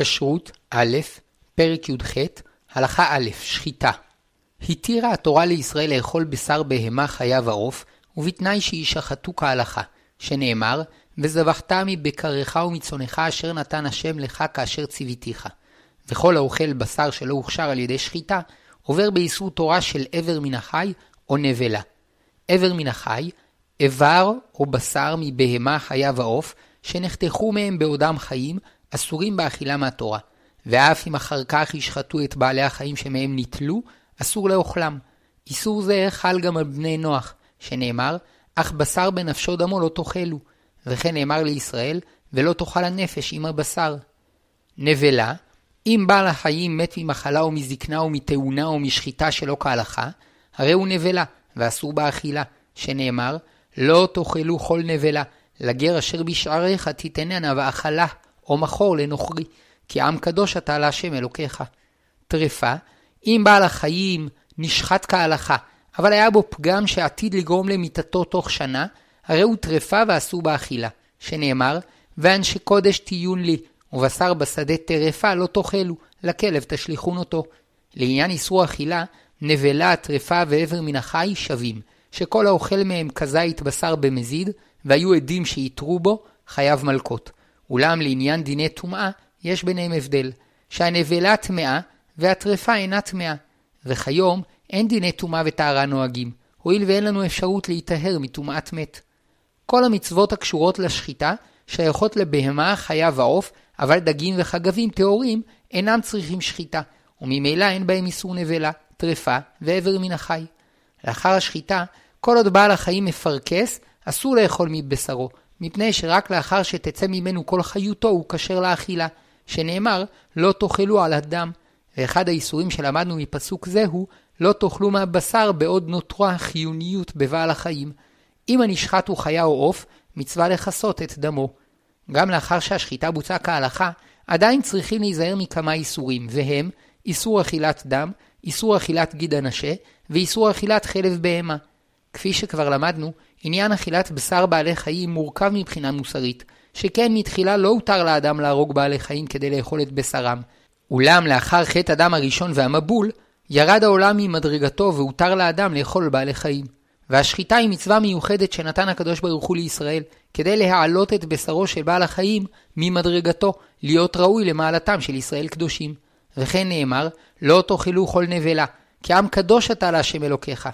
כשרות א', פרק י"ח, הלכה א', שחיטה. התירה התורה לישראל לאכול בשר בהמה חיה ועוף, ובתנאי שישחטו כהלכה, שנאמר, וזבחת מבקרך ומצונך אשר נתן השם לך כאשר ציוויתיך. וכל האוכל בשר שלא הוכשר על ידי שחיטה, עובר באיסור תורה של איבר מן החי או נבלה. איבר מן החי, איבר או בשר מבהמה חיה ועוף, שנחתכו מהם בעודם חיים, אסורים באכילה מהתורה. ואף אם אחר כך ישחטו את בעלי החיים שמהם ניטלו, אסור לאוכלם. איסור זה חל גם על בני נוח, שנאמר, אך בשר בנפשו דמו לא תאכלו. וכן נאמר לישראל, ולא תאכל הנפש עם הבשר. נבלה, אם בעל החיים מת ממחלה או מזקנה או מתאונה או משחיטה שלא כהלכה, הרי הוא נבלה, ואסור באכילה, שנאמר, לא תאכלו כל נבלה, לגר אשר בשעריך תיתננה ואכלה, או מכור לנוכרי, כי עם קדוש אתה להשם אלוקיך. טרפה, אם בעל החיים נשחט כהלכה, אבל היה בו פגם שעתיד לגרום למיתתו תוך שנה, הרי הוא טרפה ואסור באכילה, שנאמר, ואנשי קודש תיון לי, ובשר בשדה טרפה לא תאכלו, לכלב תשליכון אותו. לעניין איסור אכילה, נבלה, טרפה ואבר מן החי שווים, שכל האוכל מהם כזית בשר במזיד, והיו עדים שיתרו בו, חייב מלקות. אולם לעניין דיני טומאה, יש ביניהם הבדל, שהנבלה טמאה והטרפה אינה טמאה, וכיום אין דיני טומאה וטהרה נוהגים, הואיל ואין לנו אפשרות להיטהר מטומאת מת. כל המצוות הקשורות לשחיטה שייכות לבהמה, חיה ועוף, אבל דגים וחגבים טהורים אינם צריכים שחיטה, וממילא אין בהם איסור נבלה, טרפה ואיבר מן החי. לאחר השחיטה, כל עוד בעל החיים מפרכס, אסור לאכול מבשרו, מפני שרק לאחר שתצא ממנו כל חיותו הוא כשר לאכילה, שנאמר, לא תאכלו על הדם. ואחד האיסורים שלמדנו מפסוק זה הוא, לא תאכלו מהבשר בעוד נותרה חיוניות בבעל החיים. אם הנשחט הוא חיה או עוף, מצווה לכסות את דמו. גם לאחר שהשחיטה בוצעה כהלכה, עדיין צריכים להיזהר מכמה איסורים, והם איסור אכילת דם, איסור אכילת גיד הנשה, ואיסור אכילת חלב בהמה. כפי שכבר למדנו, עניין אכילת בשר בעלי חיים מורכב מבחינה מוסרית, שכן מתחילה לא הותר לאדם להרוג בעלי חיים כדי לאכול את בשרם. אולם לאחר חטא הדם הראשון והמבול, ירד העולם ממדרגתו והותר לאדם לאכול בעלי חיים. והשחיטה היא מצווה מיוחדת שנתן הקדוש ברוך הוא לישראל, כדי להעלות את בשרו של בעל החיים ממדרגתו, להיות ראוי למעלתם של ישראל קדושים. וכן נאמר, לא תאכלו כל נבלה, כי עם קדוש אתה להשם אלוקיך.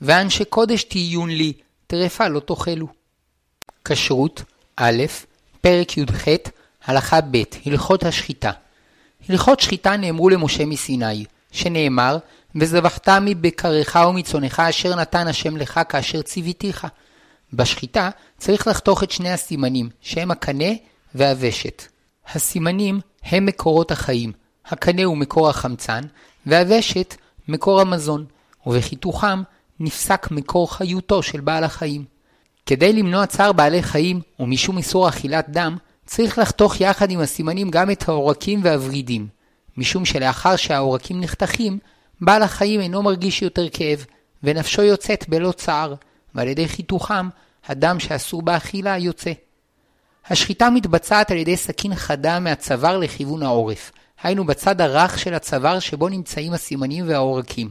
ואנשי קודש תהיון לי, טרפה לא תאכלו. כשרות א', פרק י"ח, הלכה ב', הלכות השחיטה. הלכות שחיטה נאמרו למשה מסיני, שנאמר, וזבחת מבקרך ומצונך אשר נתן השם לך כאשר ציוויתיך. בשחיטה צריך לחתוך את שני הסימנים, שהם הקנה והוושת. הסימנים הם מקורות החיים, הקנה הוא מקור החמצן, והוושת מקור המזון, ובחיתוכם נפסק מקור חיותו של בעל החיים. כדי למנוע צער בעלי חיים ומשום איסור אכילת דם, צריך לחתוך יחד עם הסימנים גם את העורקים והוורידים, משום שלאחר שהעורקים נחתכים, בעל החיים אינו מרגיש יותר כאב, ונפשו יוצאת בלא צער, ועל ידי חיתוכם, הדם שאסור באכילה יוצא. השחיטה מתבצעת על ידי סכין חדה מהצוואר לכיוון העורף, היינו בצד הרך של הצוואר שבו נמצאים הסימנים והעורקים.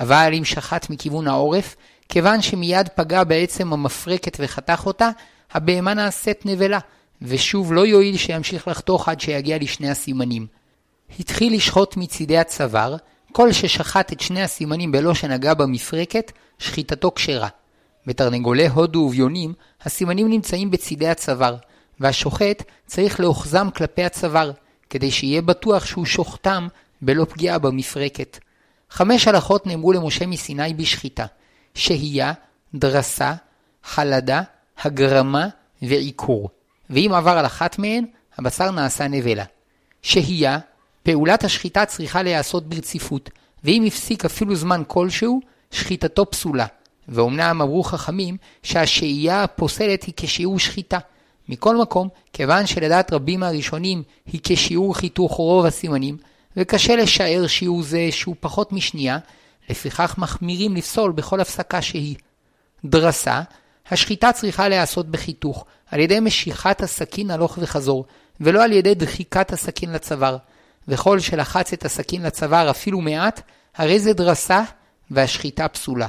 אבל אם שחט מכיוון העורף, כיוון שמיד פגע בעצם המפרקת וחתך אותה, הבהמה נעשית נבלה, ושוב לא יועיל שימשיך לחתוך עד שיגיע לשני הסימנים. התחיל לשחוט מצידי הצוואר, כל ששחט את שני הסימנים בלא שנגע במפרקת, שחיטתו כשרה. בתרנגולי הודו וביונים, הסימנים נמצאים בצידי הצוואר, והשוחט צריך לאוחזם כלפי הצוואר, כדי שיהיה בטוח שהוא שוחטם בלא פגיעה במפרקת. חמש הלכות נאמרו למשה מסיני בשחיטה, שהייה, דרסה, חלדה, הגרמה ועיקור. ואם עבר על אחת מהן, הבשר נעשה נבלה. שהייה, פעולת השחיטה צריכה להיעשות ברציפות, ואם הפסיק אפילו זמן כלשהו, שחיטתו פסולה. ואומנם אמרו חכמים שהשהייה הפוסלת היא כשיעור שחיטה. מכל מקום, כיוון שלדעת רבים מהראשונים היא כשיעור חיתוך רוב הסימנים, וקשה לשער שיעור זה שהוא פחות משנייה, לפיכך מחמירים לפסול בכל הפסקה שהיא. דרסה, השחיטה צריכה להיעשות בחיתוך, על ידי משיכת הסכין הלוך וחזור, ולא על ידי דחיקת הסכין לצוואר. וכל שלחץ את הסכין לצוואר אפילו מעט, הרי זה דרסה והשחיטה פסולה.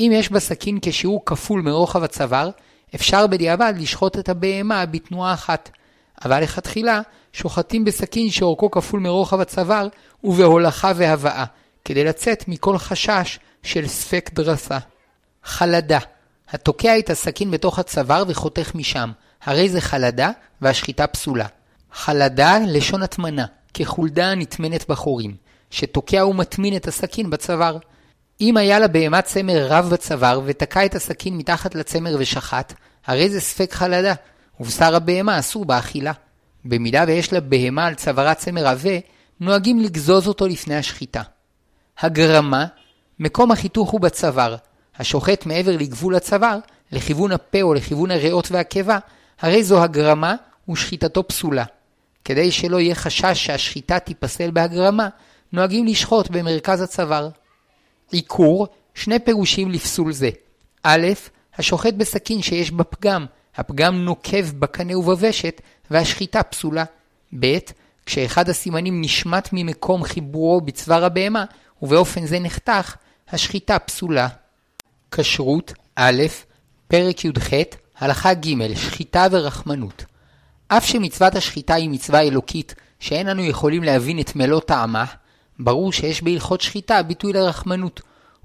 אם יש בסכין כשיעור כפול מרוחב הצוואר, אפשר בדיעבד לשחוט את הבהמה בתנועה אחת. אבל לכתחילה, שוחטים בסכין שאורכו כפול מרוחב הצוואר ובהולכה והבאה, כדי לצאת מכל חשש של ספק דרסה. חלדה התוקע את הסכין בתוך הצוואר וחותך משם, הרי זה חלדה והשחיטה פסולה. חלדה לשון הטמנה, כחולדה הנטמנת בחורים, שתוקע ומטמין את הסכין בצוואר. אם היה לבהמה צמר רב בצוואר ותקע את הסכין מתחת לצמר ושחט, הרי זה ספק חלדה, ובשר הבהמה אסור באכילה. במידה ויש לבהמה על צווארה צמר עבה, נוהגים לגזוז אותו לפני השחיטה. הגרמה, מקום החיתוך הוא בצוואר. השוחט מעבר לגבול הצוואר, לכיוון הפה או לכיוון הריאות והקיבה, הרי זו הגרמה ושחיטתו פסולה. כדי שלא יהיה חשש שהשחיטה תיפסל בהגרמה, נוהגים לשחוט במרכז הצוואר. עיקור, שני פירושים לפסול זה. א', השוחט בסכין שיש בה פגם, הפגם נוקב בקנה ובוושת, והשחיטה פסולה. ב. כשאחד הסימנים נשמט ממקום חיבורו בצוואר הבהמה, ובאופן זה נחתך, השחיטה פסולה. כשרות א', פרק י"ח, הלכה ג', שחיטה ורחמנות. אף שמצוות השחיטה היא מצווה אלוקית, שאין אנו יכולים להבין את מלוא טעמה, ברור שיש בהלכות שחיטה ביטוי לרחמנות,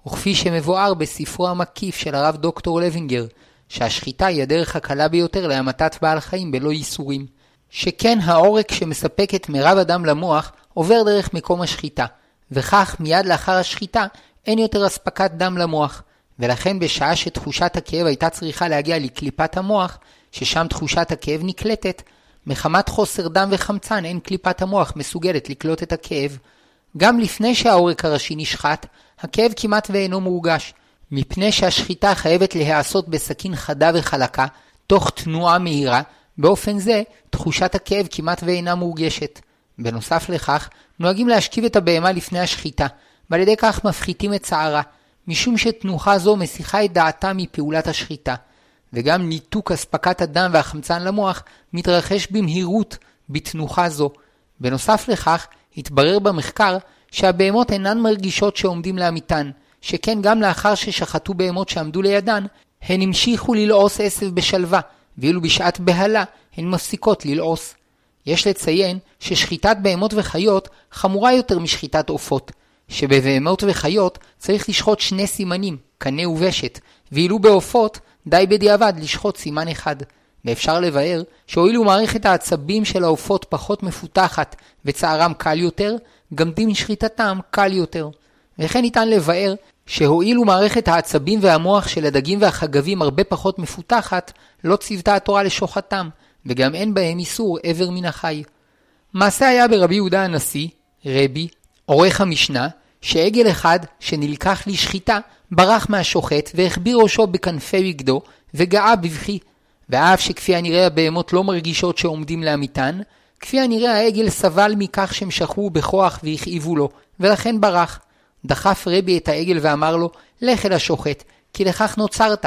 וכפי שמבואר בספרו המקיף של הרב דוקטור לוינגר, שהשחיטה היא הדרך הקלה ביותר להמתת בעל חיים בלא ייסורים. שכן העורק שמספק את מירב הדם למוח עובר דרך מקום השחיטה, וכך מיד לאחר השחיטה אין יותר אספקת דם למוח, ולכן בשעה שתחושת הכאב הייתה צריכה להגיע לקליפת המוח, ששם תחושת הכאב נקלטת, מחמת חוסר דם וחמצן אין קליפת המוח מסוגלת לקלוט את הכאב. גם לפני שהעורק הראשי נשחט, הכאב כמעט ואינו מורגש, מפני שהשחיטה חייבת להיעשות בסכין חדה וחלקה, תוך תנועה מהירה, באופן זה תחושת הכאב כמעט ואינה מורגשת. בנוסף לכך, נוהגים להשכיב את הבהמה לפני השחיטה, ועל ידי כך מפחיתים את צערה, משום שתנוחה זו מסיחה את דעתה מפעולת השחיטה. וגם ניתוק אספקת הדם והחמצן למוח מתרחש במהירות בתנוחה זו. בנוסף לכך, התברר במחקר שהבהמות אינן מרגישות שעומדים לאמיתן, שכן גם לאחר ששחטו בהמות שעמדו לידן, הן המשיכו ללעוס עשב בשלווה, ואילו בשעת בהלה הן מפסיקות ללעוס. יש לציין ששחיטת בהמות וחיות חמורה יותר משחיטת עופות, שבבהמות וחיות צריך לשחוט שני סימנים, קנה ובשת, ואילו בעופות די בדיעבד לשחוט סימן אחד. ואפשר לבאר שהואילו מערכת העצבים של העופות פחות מפותחת וצערם קל יותר, גם דין שחיטתם קל יותר. וכן ניתן לבאר שהואילו מערכת העצבים והמוח של הדגים והחגבים הרבה פחות מפותחת, לא ציוותה התורה לשוחטם, וגם אין בהם איסור עבר מן החי. מעשה היה ברבי יהודה הנשיא, רבי, עורך המשנה, שעגל אחד שנלקח לשחיטה ברח מהשוחט והחביא ראשו בכנפי בגדו וגאה בבכי. ואף שכפי הנראה הבהמות לא מרגישות שעומדים לאמיתן, כפי הנראה העגל סבל מכך שהם שכבו בכוח והכאיבו לו, ולכן ברח. דחף רבי את העגל ואמר לו, לך אל השוחט, כי לכך נוצרת.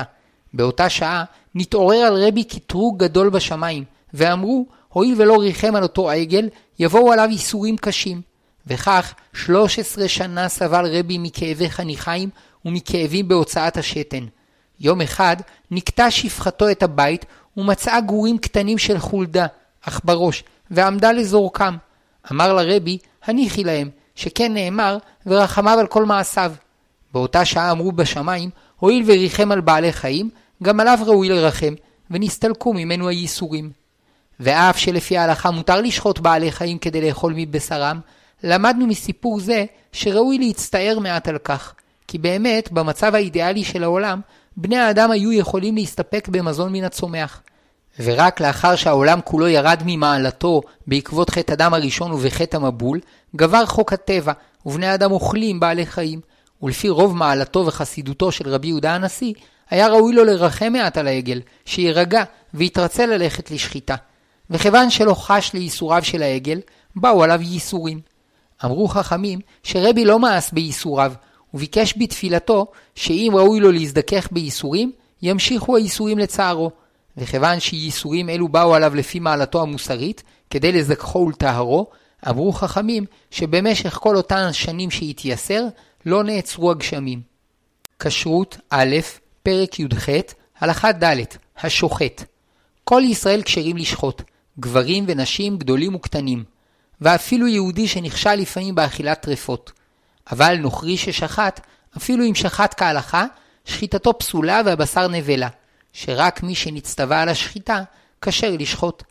באותה שעה נתעורר על רבי קטרוג גדול בשמיים, ואמרו, הואיל ולא ריחם על אותו עגל, יבואו עליו ייסורים קשים. וכך 13 שנה סבל רבי מכאבי חניכיים ומכאבים בהוצאת השתן. יום אחד נקטע שפחתו את הבית ומצאה גורים קטנים של חולדה, אך בראש, ועמדה לזורקם. אמר לרבי, הניחי להם, שכן נאמר, ורחמיו על כל מעשיו. באותה שעה אמרו בשמיים, הואיל וריחם על בעלי חיים, גם עליו ראוי לרחם, ונסתלקו ממנו הייסורים. ואף שלפי ההלכה מותר לשחוט בעלי חיים כדי לאכול מבשרם, למדנו מסיפור זה שראוי להצטער מעט על כך, כי באמת, במצב האידיאלי של העולם, בני האדם היו יכולים להסתפק במזון מן הצומח. ורק לאחר שהעולם כולו ירד ממעלתו בעקבות חטא הדם הראשון ובחטא המבול, גבר חוק הטבע, ובני האדם אוכלים בעלי חיים. ולפי רוב מעלתו וחסידותו של רבי יהודה הנשיא, היה ראוי לו לרחם מעט על העגל, שירגע ויתרצה ללכת לשחיטה. וכיוון שלא חש לייסוריו של העגל, באו עליו ייסורים. אמרו חכמים שרבי לא מאס בייסוריו, וביקש בתפילתו שאם ראוי לו להזדכך בייסורים, ימשיכו הייסורים לצערו. וכיוון שייסורים אלו באו עליו לפי מעלתו המוסרית, כדי לזכחו ולטהרו, אמרו חכמים שבמשך כל אותן השנים שהתייסר, לא נעצרו הגשמים. כשרות א', פרק י"ח, הלכה ד', השוחט. כל ישראל כשרים לשחוט, גברים ונשים, גדולים וקטנים, ואפילו יהודי שנכשל לפעמים באכילת טרפות. אבל נוכרי ששחט, אפילו אם שחט כהלכה, שחיטתו פסולה והבשר נבלה, שרק מי שנצטווה על השחיטה, כשר לשחוט.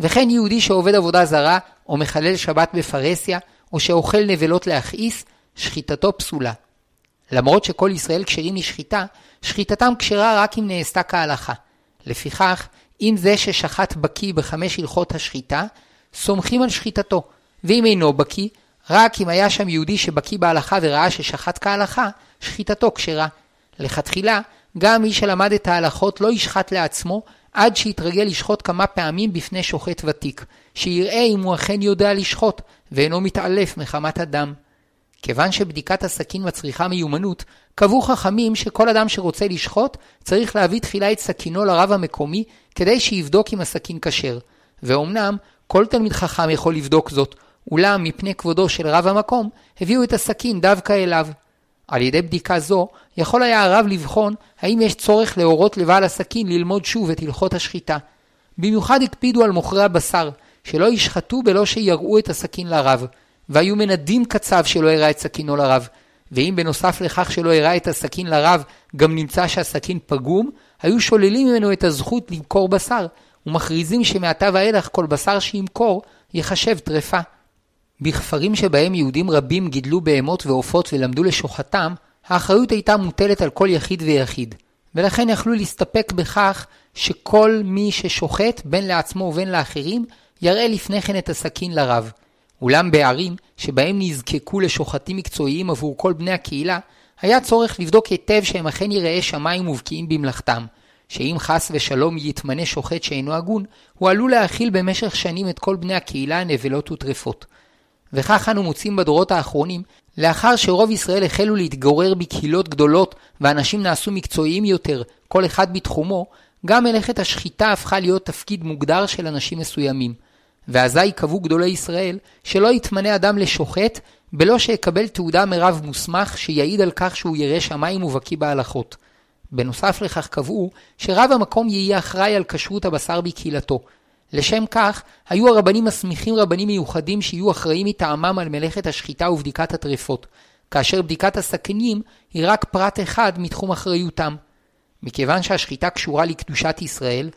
וכן יהודי שעובד עבודה זרה, או מחלל שבת בפרהסיה, או שאוכל נבלות להכעיס, שחיטתו פסולה. למרות שכל ישראל כשרים לשחיטה, שחיטתם כשרה רק אם נעשתה כהלכה. לפיכך, אם זה ששחט בקיא בחמש הלכות השחיטה, סומכים על שחיטתו, ואם אינו בקיא, רק אם היה שם יהודי שבקיא בהלכה וראה ששחט כהלכה, שחיטתו כשרה. לכתחילה, גם מי שלמד את ההלכות לא ישחט לעצמו, עד שיתרגל לשחוט כמה פעמים בפני שוחט ותיק, שיראה אם הוא אכן יודע לשחוט, ואינו מתעלף מחמת הדם. כיוון שבדיקת הסכין מצריכה מיומנות, קבעו חכמים שכל אדם שרוצה לשחוט, צריך להביא תחילה את סכינו לרב המקומי, כדי שיבדוק אם הסכין כשר. ואומנם, כל תלמיד חכם יכול לבדוק זאת, אולם מפני כבודו של רב המקום, הביאו את הסכין דווקא אליו. על ידי בדיקה זו, יכול היה הרב לבחון האם יש צורך להורות לבעל הסכין ללמוד שוב את הלכות השחיטה. במיוחד הקפידו על מוכרי הבשר, שלא ישחטו בלא שיראו את הסכין לרב, והיו מנדים קצב שלא הראה את סכינו לרב. ואם בנוסף לכך שלא הראה את הסכין לרב, גם נמצא שהסכין פגום, היו שוללים ממנו את הזכות למכור בשר, ומכריזים שמעתה ואילך כל בשר שימכור ייחשב טרפה. בכפרים שבהם יהודים רבים גידלו בהמות ועופות ולמדו לשוחטם, האחריות הייתה מוטלת על כל יחיד ויחיד, ולכן יכלו להסתפק בכך שכל מי ששוחט, בין לעצמו ובין לאחרים, יראה לפני כן את הסכין לרב. אולם בערים שבהם נזקקו לשוחטים מקצועיים עבור כל בני הקהילה, היה צורך לבדוק היטב שהם אכן יראי שמיים ובקיאים במלאכתם, שאם חס ושלום יתמנה שוחט שאינו הגון, הוא עלול להאכיל במשך שנים את כל בני הקהילה נבלות וטרפות. וכך אנו מוצאים בדורות האחרונים, לאחר שרוב ישראל החלו להתגורר בקהילות גדולות ואנשים נעשו מקצועיים יותר, כל אחד בתחומו, גם מלאכת השחיטה הפכה להיות תפקיד מוגדר של אנשים מסוימים. ואזי קבעו גדולי ישראל שלא יתמנה אדם לשוחט בלא שיקבל תעודה מרב מוסמך שיעיד על כך שהוא ירא שמיים ובקיא בהלכות. בנוסף לכך קבעו שרב המקום יהיה אחראי על כשרות הבשר בקהילתו, לשם כך, היו הרבנים מסמיכים רבנים מיוחדים שיהיו אחראים מטעמם על מלאכת השחיטה ובדיקת הטרפות, כאשר בדיקת הסכינים היא רק פרט אחד מתחום אחריותם. מכיוון שהשחיטה קשורה לקדושת ישראל,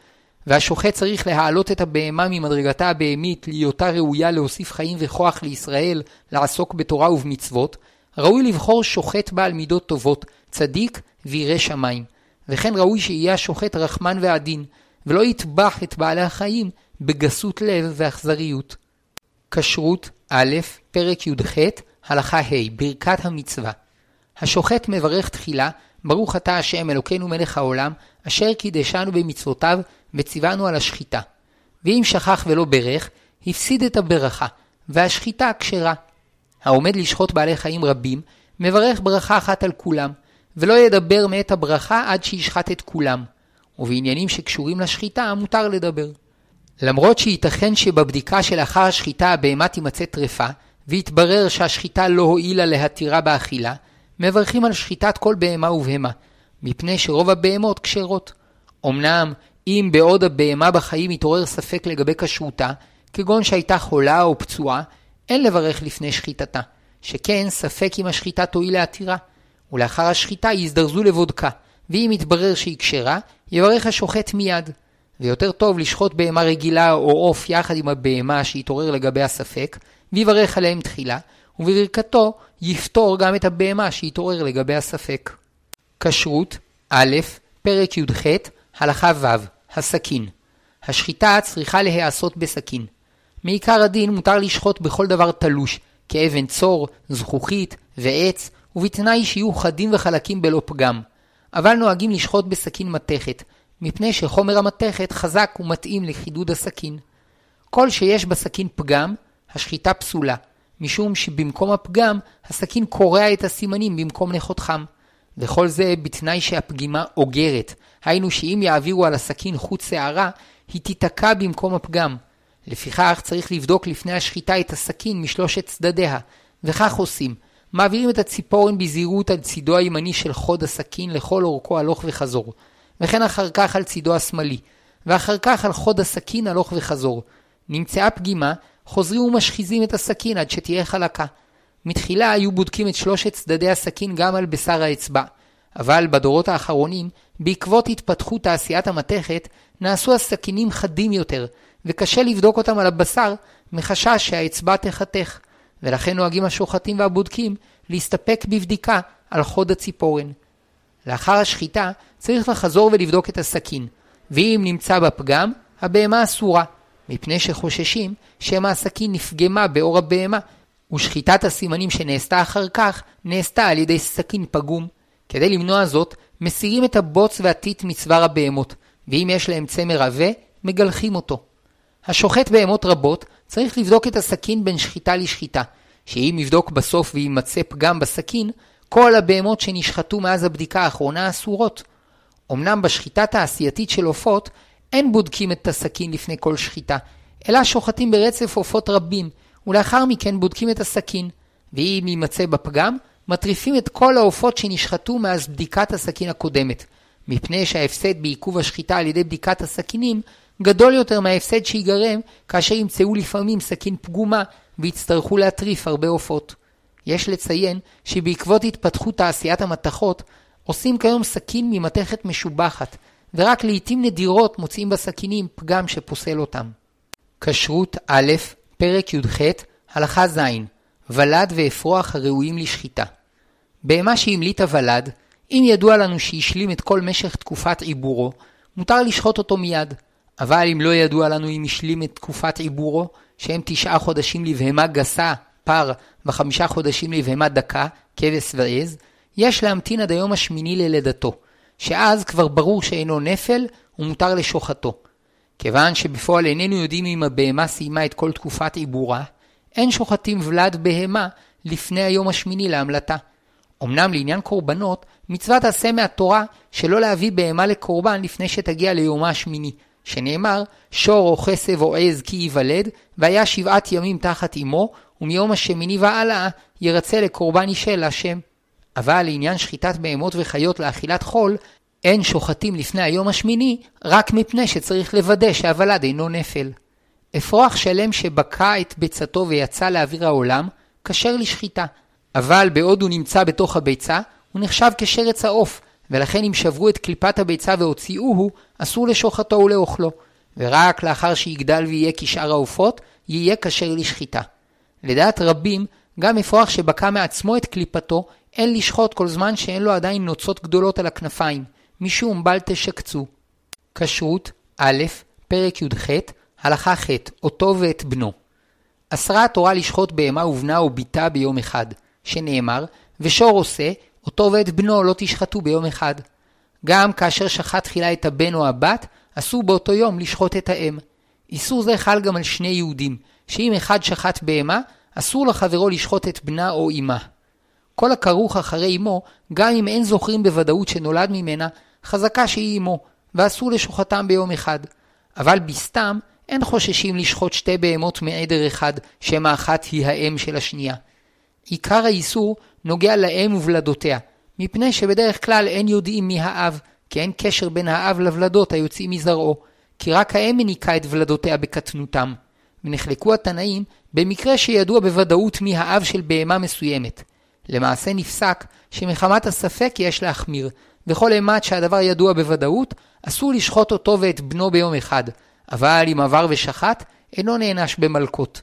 והשוחט צריך להעלות את הבהמה ממדרגתה הבהמית להיותה ראויה להוסיף חיים וכוח לישראל לעסוק בתורה ובמצוות, ראוי לבחור שוחט בעל מידות טובות, צדיק וירא שמיים. וכן ראוי שיהיה השוחט רחמן ועדין, ולא יטבח את בעלי החיים בגסות לב ואכזריות. כשרות א', פרק י"ח, הלכה ה', ברכת המצווה. השוחט מברך תחילה, ברוך אתה השם אלוקינו מלך העולם, אשר קידשנו במצוותיו וציוונו על השחיטה. ואם שכח ולא ברך, הפסיד את הברכה, והשחיטה כשרה. העומד לשחוט בעלי חיים רבים, מברך ברכה אחת על כולם, ולא ידבר מאת הברכה עד שישחט את כולם. ובעניינים שקשורים לשחיטה מותר לדבר. למרות שייתכן שבבדיקה שלאחר השחיטה הבהמה תימצא טרפה, ויתברר שהשחיטה לא הועילה להתירה באכילה, מברכים על שחיטת כל בהמה ובהמה, מפני שרוב הבהמות כשרות. אמנם, אם בעוד הבהמה בחיים יתעורר ספק לגבי כשרותה, כגון שהייתה חולה או פצועה, אין לברך לפני שחיטתה, שכן ספק אם השחיטה תועיל להתירה, ולאחר השחיטה יזדרזו לבודקה, ואם יתברר שהיא כשרה, יברך השוחט מיד. ויותר טוב לשחוט בהמה רגילה או עוף יחד עם הבהמה שהתעורר לגבי הספק, ויברך עליהם תחילה, ובברכתו יפתור גם את הבהמה שהתעורר לגבי הספק. כשרות א', פרק י"ח, הלכה ו', הסכין. השחיטה צריכה להיעשות בסכין. מעיקר הדין מותר לשחוט בכל דבר תלוש, כאבן צור, זכוכית ועץ, ובתנאי שיהיו חדים וחלקים בלא פגם. אבל נוהגים לשחוט בסכין מתכת, מפני שחומר המתכת חזק ומתאים לחידוד הסכין. כל שיש בסכין פגם, השחיטה פסולה, משום שבמקום הפגם, הסכין קורע את הסימנים במקום לחותכם. וכל זה בתנאי שהפגימה אוגרת, היינו שאם יעבירו על הסכין חוט שערה, היא תיתקע במקום הפגם. לפיכך צריך לבדוק לפני השחיטה את הסכין משלושת צדדיה, וכך עושים. מעבירים את הציפורן בזהירות על צידו הימני של חוד הסכין לכל אורכו הלוך וחזור, וכן אחר כך על צידו השמאלי, ואחר כך על חוד הסכין הלוך וחזור. נמצאה פגימה, חוזרים ומשחיזים את הסכין עד שתהיה חלקה. מתחילה היו בודקים את שלושת צדדי הסכין גם על בשר האצבע, אבל בדורות האחרונים, בעקבות התפתחות תעשיית המתכת, נעשו הסכינים חדים יותר, וקשה לבדוק אותם על הבשר, מחשש שהאצבע תחתך, ולכן נוהגים השוחטים והבודקים להסתפק בבדיקה על חוד הציפורן. לאחר השחיטה צריך לחזור ולבדוק את הסכין, ואם נמצא בה פגם, הבהמה אסורה, מפני שחוששים שמא הסכין נפגמה באור הבהמה, ושחיטת הסימנים שנעשתה אחר כך נעשתה על ידי סכין פגום. כדי למנוע זאת, מסירים את הבוץ והטיט מצוואר הבהמות, ואם יש להם צמר עבה, מגלחים אותו. השוחט בהמות רבות צריך לבדוק את הסכין בין שחיטה לשחיטה, שאם יבדוק בסוף ויימצא פגם בסכין, כל הבהמות שנשחטו מאז הבדיקה האחרונה אסורות. אמנם בשחיטה תעשייתית של עופות, אין בודקים את הסכין לפני כל שחיטה, אלא שוחטים ברצף עופות רבים, ולאחר מכן בודקים את הסכין, ואם יימצא בפגם, מטריפים את כל העופות שנשחטו מאז בדיקת הסכין הקודמת, מפני שההפסד בעיכוב השחיטה על ידי בדיקת הסכינים גדול יותר מההפסד שיגרם כאשר ימצאו לפעמים סכין פגומה ויצטרכו להטריף הרבה עופות. יש לציין שבעקבות התפתחות תעשיית המתכות, עושים כיום סכין ממתכת משובחת, ורק לעיתים נדירות מוצאים בסכינים פגם שפוסל אותם. כשרות א', פרק י"ח, הלכה ז', ולד ואפרוח הראויים לשחיטה. בהמה שהמליטה ולד, אם ידוע לנו שהשלים את כל משך תקופת עיבורו, מותר לשחוט אותו מיד. אבל אם לא ידוע לנו אם השלים את תקופת עיבורו, שהם תשעה חודשים לבהמה גסה, פר, וחמישה חודשים לבהמה דקה, כבש ועז, יש להמתין עד היום השמיני ללידתו, שאז כבר ברור שאינו נפל ומותר לשוחטו. כיוון שבפועל איננו יודעים אם הבהמה סיימה את כל תקופת עיבורה, אין שוחטים ולד בהמה לפני היום השמיני להמלטה. אמנם לעניין קורבנות, מצוות עשה מהתורה שלא להביא בהמה לקורבן לפני שתגיע ליומה השמיני, שנאמר, שור או חסב או עז כי ייוולד, והיה שבעת ימים תחת אמו, ומיום השמיני והלאה ירצה לקורבן אישה להשם. אבל לעניין שחיטת בהמות וחיות לאכילת חול, אין שוחטים לפני היום השמיני, רק מפני שצריך לוודא שהוולד אינו נפל. אפרוח שלם שבקע את ביצתו ויצא לאוויר העולם, כשר לשחיטה, אבל בעוד הוא נמצא בתוך הביצה, הוא נחשב כשרץ העוף, ולכן אם שברו את קליפת הביצה והוציאוהו, אסור לשוחטו ולאוכלו, ורק לאחר שיגדל ויהיה כשאר העופות, יהיה כשר לשחיטה. לדעת רבים, גם אפרוח שבקע מעצמו את קליפתו, אין לשחוט כל זמן שאין לו עדיין נוצות גדולות על הכנפיים, משום בל תשקצו. כשרות א', פרק י"ח, הלכה ח', אותו ואת בנו. אסרה התורה לשחוט בהמה ובנה או בתה ביום אחד, שנאמר, ושור עושה, אותו ואת בנו לא תשחטו ביום אחד. גם כאשר שחט תחילה את הבן או הבת, אסור באותו יום לשחוט את האם. איסור זה חל גם על שני יהודים, שאם אחד שחט בהמה, אסור לחברו לשחוט את בנה או אמה. כל הכרוך אחרי אמו, גם אם אין זוכרים בוודאות שנולד ממנה, חזקה שהיא אמו, ואסור לשוחטם ביום אחד. אבל בסתם, אין חוששים לשחוט שתי בהמות מעדר אחד, שם האחת היא האם של השנייה. עיקר האיסור נוגע לאם וולדותיה, מפני שבדרך כלל אין יודעים מי האב, כי אין קשר בין האב לוולדות היוצאים מזרעו, כי רק האם מניקה את ולדותיה בקטנותם. ונחלקו התנאים במקרה שידוע בוודאות מי האב של בהמה מסוימת. למעשה נפסק שמחמת הספק יש להחמיר, וכל אימת שהדבר ידוע בוודאות, אסור לשחוט אותו ואת בנו ביום אחד, אבל אם עבר ושחט, אינו נענש במלקות.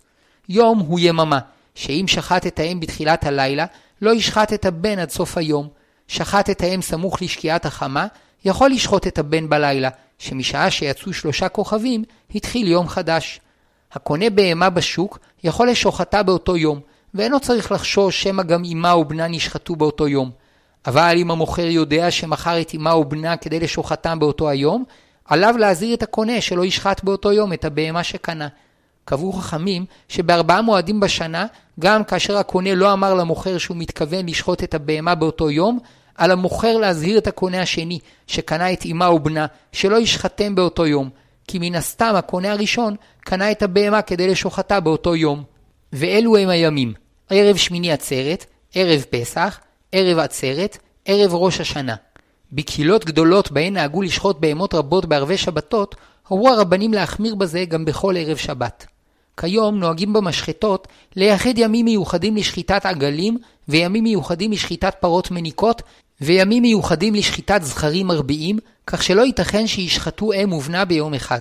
יום הוא יממה, שאם שחט את האם בתחילת הלילה, לא ישחט את הבן עד סוף היום. שחט את האם סמוך לשקיעת החמה, יכול לשחוט את הבן בלילה, שמשעה שיצאו שלושה כוכבים, התחיל יום חדש. הקונה בהמה בשוק יכול לשוחטה באותו יום, ואינו צריך לחשוש שמא גם אמה או בנה נשחטו באותו יום. אבל אם המוכר יודע שמכר את אמה או בנה כדי לשוחטם באותו היום, עליו להזהיר את הקונה שלא ישחט באותו יום את הבהמה שקנה. קבעו חכמים שבארבעה מועדים בשנה, גם כאשר הקונה לא אמר למוכר שהוא מתכוון לשחוט את הבהמה באותו יום, על המוכר להזהיר את הקונה השני, שקנה את אמה או בנה, שלא ישחטם באותו יום, כי מן הסתם הקונה הראשון קנה את הבהמה כדי לשוחטה באותו יום. ואלו הם הימים, ערב שמיני עצרת, ערב פסח, ערב עצרת, ערב ראש השנה. בקהילות גדולות בהן נהגו לשחוט בהמות רבות בערבי שבתות, הורו הרבנים להחמיר בזה גם בכל ערב שבת. כיום נוהגים במשחטות לייחד ימים מיוחדים לשחיטת עגלים, וימים מיוחדים לשחיטת פרות מניקות, וימים מיוחדים לשחיטת זכרים מרביעים, כך שלא ייתכן שישחטו אם ובנה ביום אחד.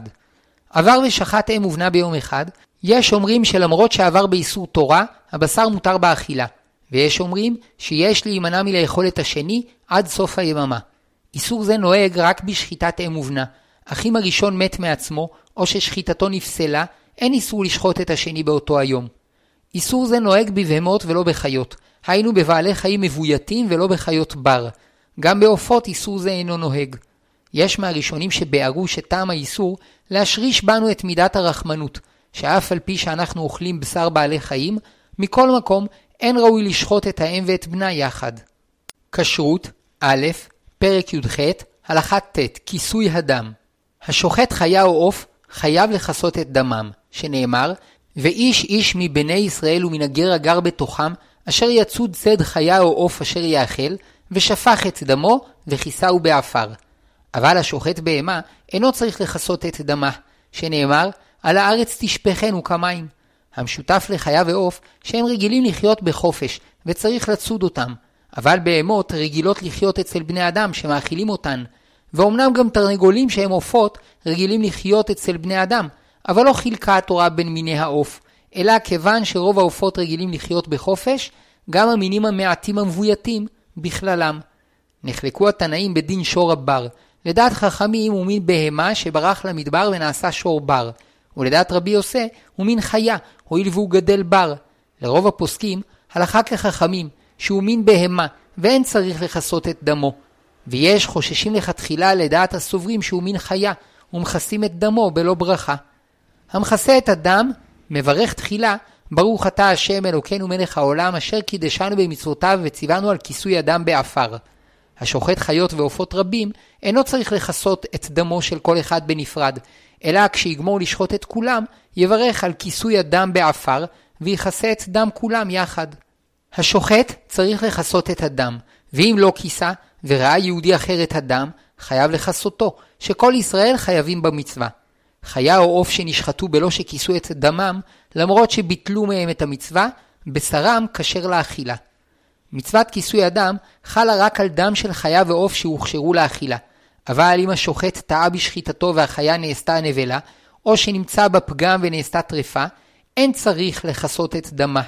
עבר ושחט אם ובנה ביום אחד, יש אומרים שלמרות שעבר באיסור תורה, הבשר מותר באכילה, ויש אומרים שיש להימנע מלאכול את השני עד סוף היממה. איסור זה נוהג רק בשחיטת אם ובנה, אך אם הראשון מת מעצמו, או ששחיטתו נפסלה, אין איסור לשחוט את השני באותו היום. איסור זה נוהג בבהמות ולא בחיות, היינו בבעלי חיים מבויתים ולא בחיות בר. גם בעופות איסור זה אינו נוהג. יש מהראשונים שביארו שטעם האיסור להשריש בנו את מידת הרחמנות, שאף על פי שאנחנו אוכלים בשר בעלי חיים, מכל מקום אין ראוי לשחוט את האם ואת בנה יחד. כשרות, א', פרק י"ח, הלכה ט', כיסוי הדם. השוחט חיה או עוף חייב לכסות את דמם, שנאמר, ואיש איש מבני ישראל ומן הגר הגר בתוכם, אשר יצוד צד חיה או עוף אשר יאכל, ושפך את דמו, וכיסהו בעפר. אבל השוחט בהמה אינו צריך לכסות את דמה, שנאמר, על הארץ תשפכנו כמים. המשותף לחיה ועוף, שהם רגילים לחיות בחופש, וצריך לצוד אותם. אבל בהמות רגילות לחיות אצל בני אדם שמאכילים אותן. ואומנם גם תרנגולים שהם עופות רגילים לחיות אצל בני אדם, אבל לא חילקה התורה בין מיני העוף, אלא כיוון שרוב העופות רגילים לחיות בחופש, גם המינים המעטים המבויתים בכללם. נחלקו התנאים בדין שור הבר. לדעת חכמים הוא מין בהמה שברח למדבר ונעשה שור בר, ולדעת רבי יוסי הוא מין חיה, הואיל והוא גדל בר. לרוב הפוסקים, הלכה כחכמים, שהוא מין בהמה, ואין צריך לכסות את דמו. ויש חוששים לכתחילה לדעת הסוברים שהוא מין חיה, ומכסים את דמו בלא ברכה. המכסה את הדם, מברך תחילה, ברוך אתה השם אלוקינו מלך העולם, אשר קידשנו במצוותיו וציוונו על כיסוי הדם בעפר. השוחט חיות ועופות רבים, אינו צריך לכסות את דמו של כל אחד בנפרד, אלא כשיגמור לשחוט את כולם, יברך על כיסוי הדם בעפר, ויכסה את דם כולם יחד. השוחט צריך לכסות את הדם, ואם לא כיסה, וראה יהודי אחר את הדם, חייב לכסותו, שכל ישראל חייבים במצווה. חיה או עוף שנשחטו בלא שכיסו את דמם, למרות שביטלו מהם את המצווה, בשרם כשר לאכילה. מצוות כיסוי הדם חלה רק על דם של חיה ועוף שהוכשרו לאכילה. אבל אם השוחט טעה בשחיטתו והחיה נעשתה נבלה, או שנמצא בה פגם ונעשתה טרפה, אין צריך לכסות את דמה.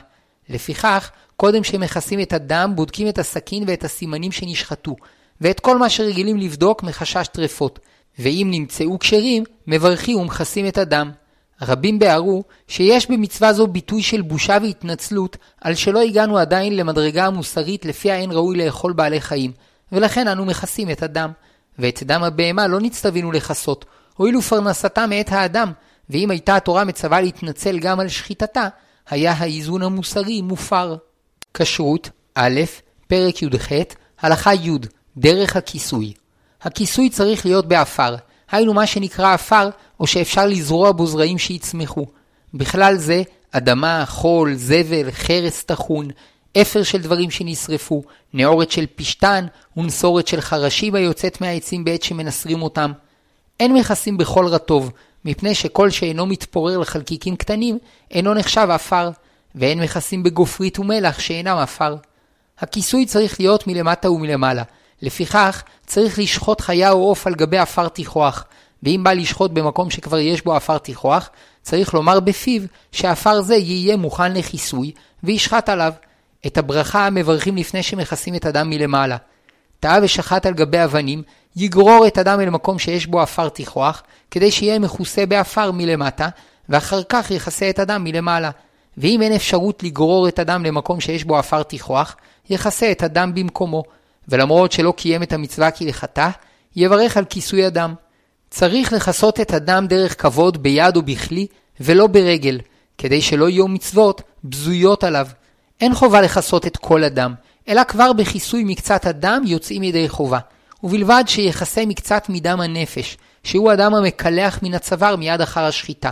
לפיכך, קודם שמכסים את הדם, בודקים את הסכין ואת הסימנים שנשחטו, ואת כל מה שרגילים לבדוק מחשש טרפות, ואם נמצאו כשרים, מברכים ומכסים את הדם. רבים ביארו שיש במצווה זו ביטוי של בושה והתנצלות על שלא הגענו עדיין למדרגה המוסרית לפיה אין ראוי לאכול בעלי חיים, ולכן אנו מכסים את הדם. ואת דם הבהמה לא נצטווינו לכסות, הואיל ופרנסתה מאת האדם, ואם הייתה התורה מצווה להתנצל גם על שחיטתה, היה האיזון המוסרי מופר. כשרות, א', פרק י"ח, הלכה י', דרך הכיסוי. הכיסוי צריך להיות בעפר, היינו מה שנקרא עפר, או שאפשר לזרוע בו זרעים שיצמחו. בכלל זה, אדמה, חול, זבל, חרס טחון, אפר של דברים שנשרפו, נאורת של פשתן ונסורת של חרשים היוצאת מהעצים בעת שמנסרים אותם. אין מכסים בכל רטוב, מפני שכל שאינו מתפורר לחלקיקים קטנים, אינו נחשב עפר, ואין מכסים בגופרית ומלח שאינם עפר. הכיסוי צריך להיות מלמטה ומלמעלה, לפיכך צריך לשחוט חיה או עוף על גבי עפר תיכוח, ואם בא לשחוט במקום שכבר יש בו עפר תיכוח, צריך לומר בפיו שעפר זה יהיה מוכן לכיסוי, וישחט עליו. את הברכה מברכים לפני שמכסים את הדם מלמעלה. טעה ושחט על גבי אבנים, יגרור את הדם אל מקום שיש בו עפר תיכוח, כדי שיהיה מכוסה בעפר מלמטה, ואחר כך יכסה את הדם מלמעלה. ואם אין אפשרות לגרור את הדם למקום שיש בו עפר תיכוח, יכסה את הדם במקומו, ולמרות שלא קיים את המצווה כהלכתה, יברך על כיסוי הדם. צריך לכסות את הדם דרך כבוד ביד או בכלי, ולא ברגל, כדי שלא יהיו מצוות בזויות עליו. אין חובה לכסות את כל הדם, אלא כבר בכיסוי מקצת הדם יוצאים ידי חובה, ובלבד שיכסה מקצת מדם הנפש, שהוא הדם המקלח מן הצוואר מיד אחר השחיטה.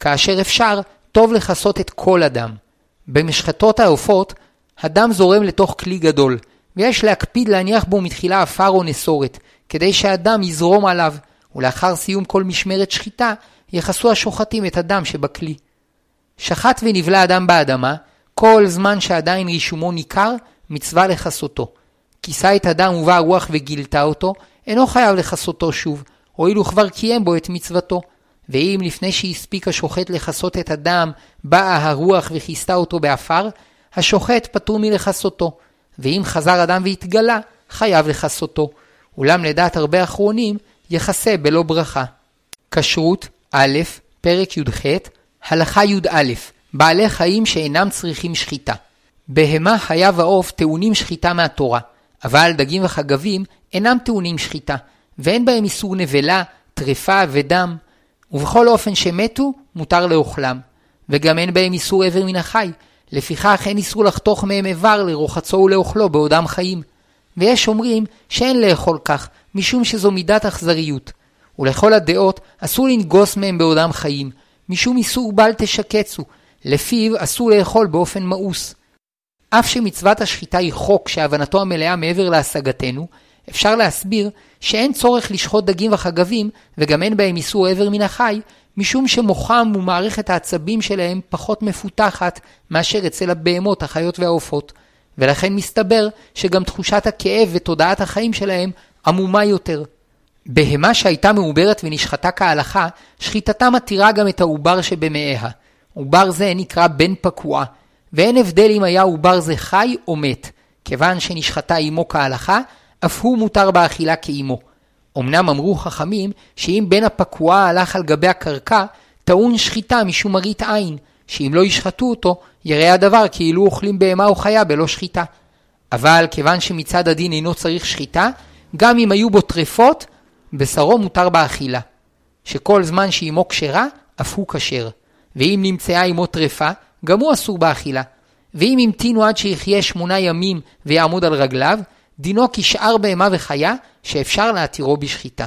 כאשר אפשר, טוב לכסות את כל הדם. במשחטות העופות, הדם זורם לתוך כלי גדול, ויש להקפיד להניח בו מתחילה עפר או נסורת, כדי שהדם יזרום עליו, ולאחר סיום כל משמרת שחיטה, יכסו השוחטים את הדם שבכלי. שחט ונבלע הדם באדמה, כל זמן שעדיין רישומו ניכר, מצווה לכסותו. כיסה את הדם ובאה רוח וגילתה אותו, אינו חייב לכסותו שוב, הואיל וכבר קיים בו את מצוותו. ואם לפני שהספיק השוחט לכסות את הדם, באה הרוח וכיסתה אותו באפר, השוחט פטור מלכסותו, ואם חזר הדם והתגלה, חייב לכסותו. אולם לדעת הרבה אחרונים, יכסה בלא ברכה. כשרות א', פרק י"ח, הלכה י"א, בעלי חיים שאינם צריכים שחיטה. בהמה, חיה ועוף טעונים שחיטה מהתורה, אבל דגים וחגבים אינם טעונים שחיטה, ואין בהם איסור נבלה, טרפה ודם, ובכל אופן שמתו, מותר לאוכלם. וגם אין בהם איסור איבר מן החי, לפיכך אין איסור לחתוך מהם איבר לרוחצו ולאוכלו בעודם חיים. ויש אומרים שאין לאכול כך, משום שזו מידת אכזריות. ולכל הדעות אסור לנגוס מהם בעודם חיים, משום איסור בל תשקצו, לפיו אסור לאכול באופן מאוס. אף שמצוות השחיטה היא חוק שהבנתו המלאה מעבר להשגתנו, אפשר להסביר שאין צורך לשחוט דגים וחגבים, וגם אין בהם איסור עבר מן החי, משום שמוחם ומערכת העצבים שלהם פחות מפותחת מאשר אצל הבהמות, החיות והעופות, ולכן מסתבר שגם תחושת הכאב ותודעת החיים שלהם עמומה יותר. בהמה שהייתה מעוברת ונשחטה כהלכה, שחיטתה מתירה גם את העובר שבמאיה. עובר זה נקרא בן פקועה, ואין הבדל אם היה עובר זה חי או מת, כיוון שנשחטה אמו כהלכה, אף הוא מותר באכילה כאמו. אמנם אמרו חכמים שאם בן הפקועה הלך על גבי הקרקע, טעון שחיטה משום מראית עין, שאם לא ישחטו אותו, יראה הדבר כאילו אוכלים בהמה או חיה בלא שחיטה. אבל כיוון שמצד הדין אינו צריך שחיטה, גם אם היו בו טרפות, בשרו מותר באכילה. שכל זמן שאימו כשרה, אף הוא כשר. ואם נמצאה עמו טרפה, גם הוא אסור באכילה. ואם המתינו עד שיחיה שמונה ימים ויעמוד על רגליו, דינו כשאר בהמה וחיה שאפשר להתירו בשחיטה.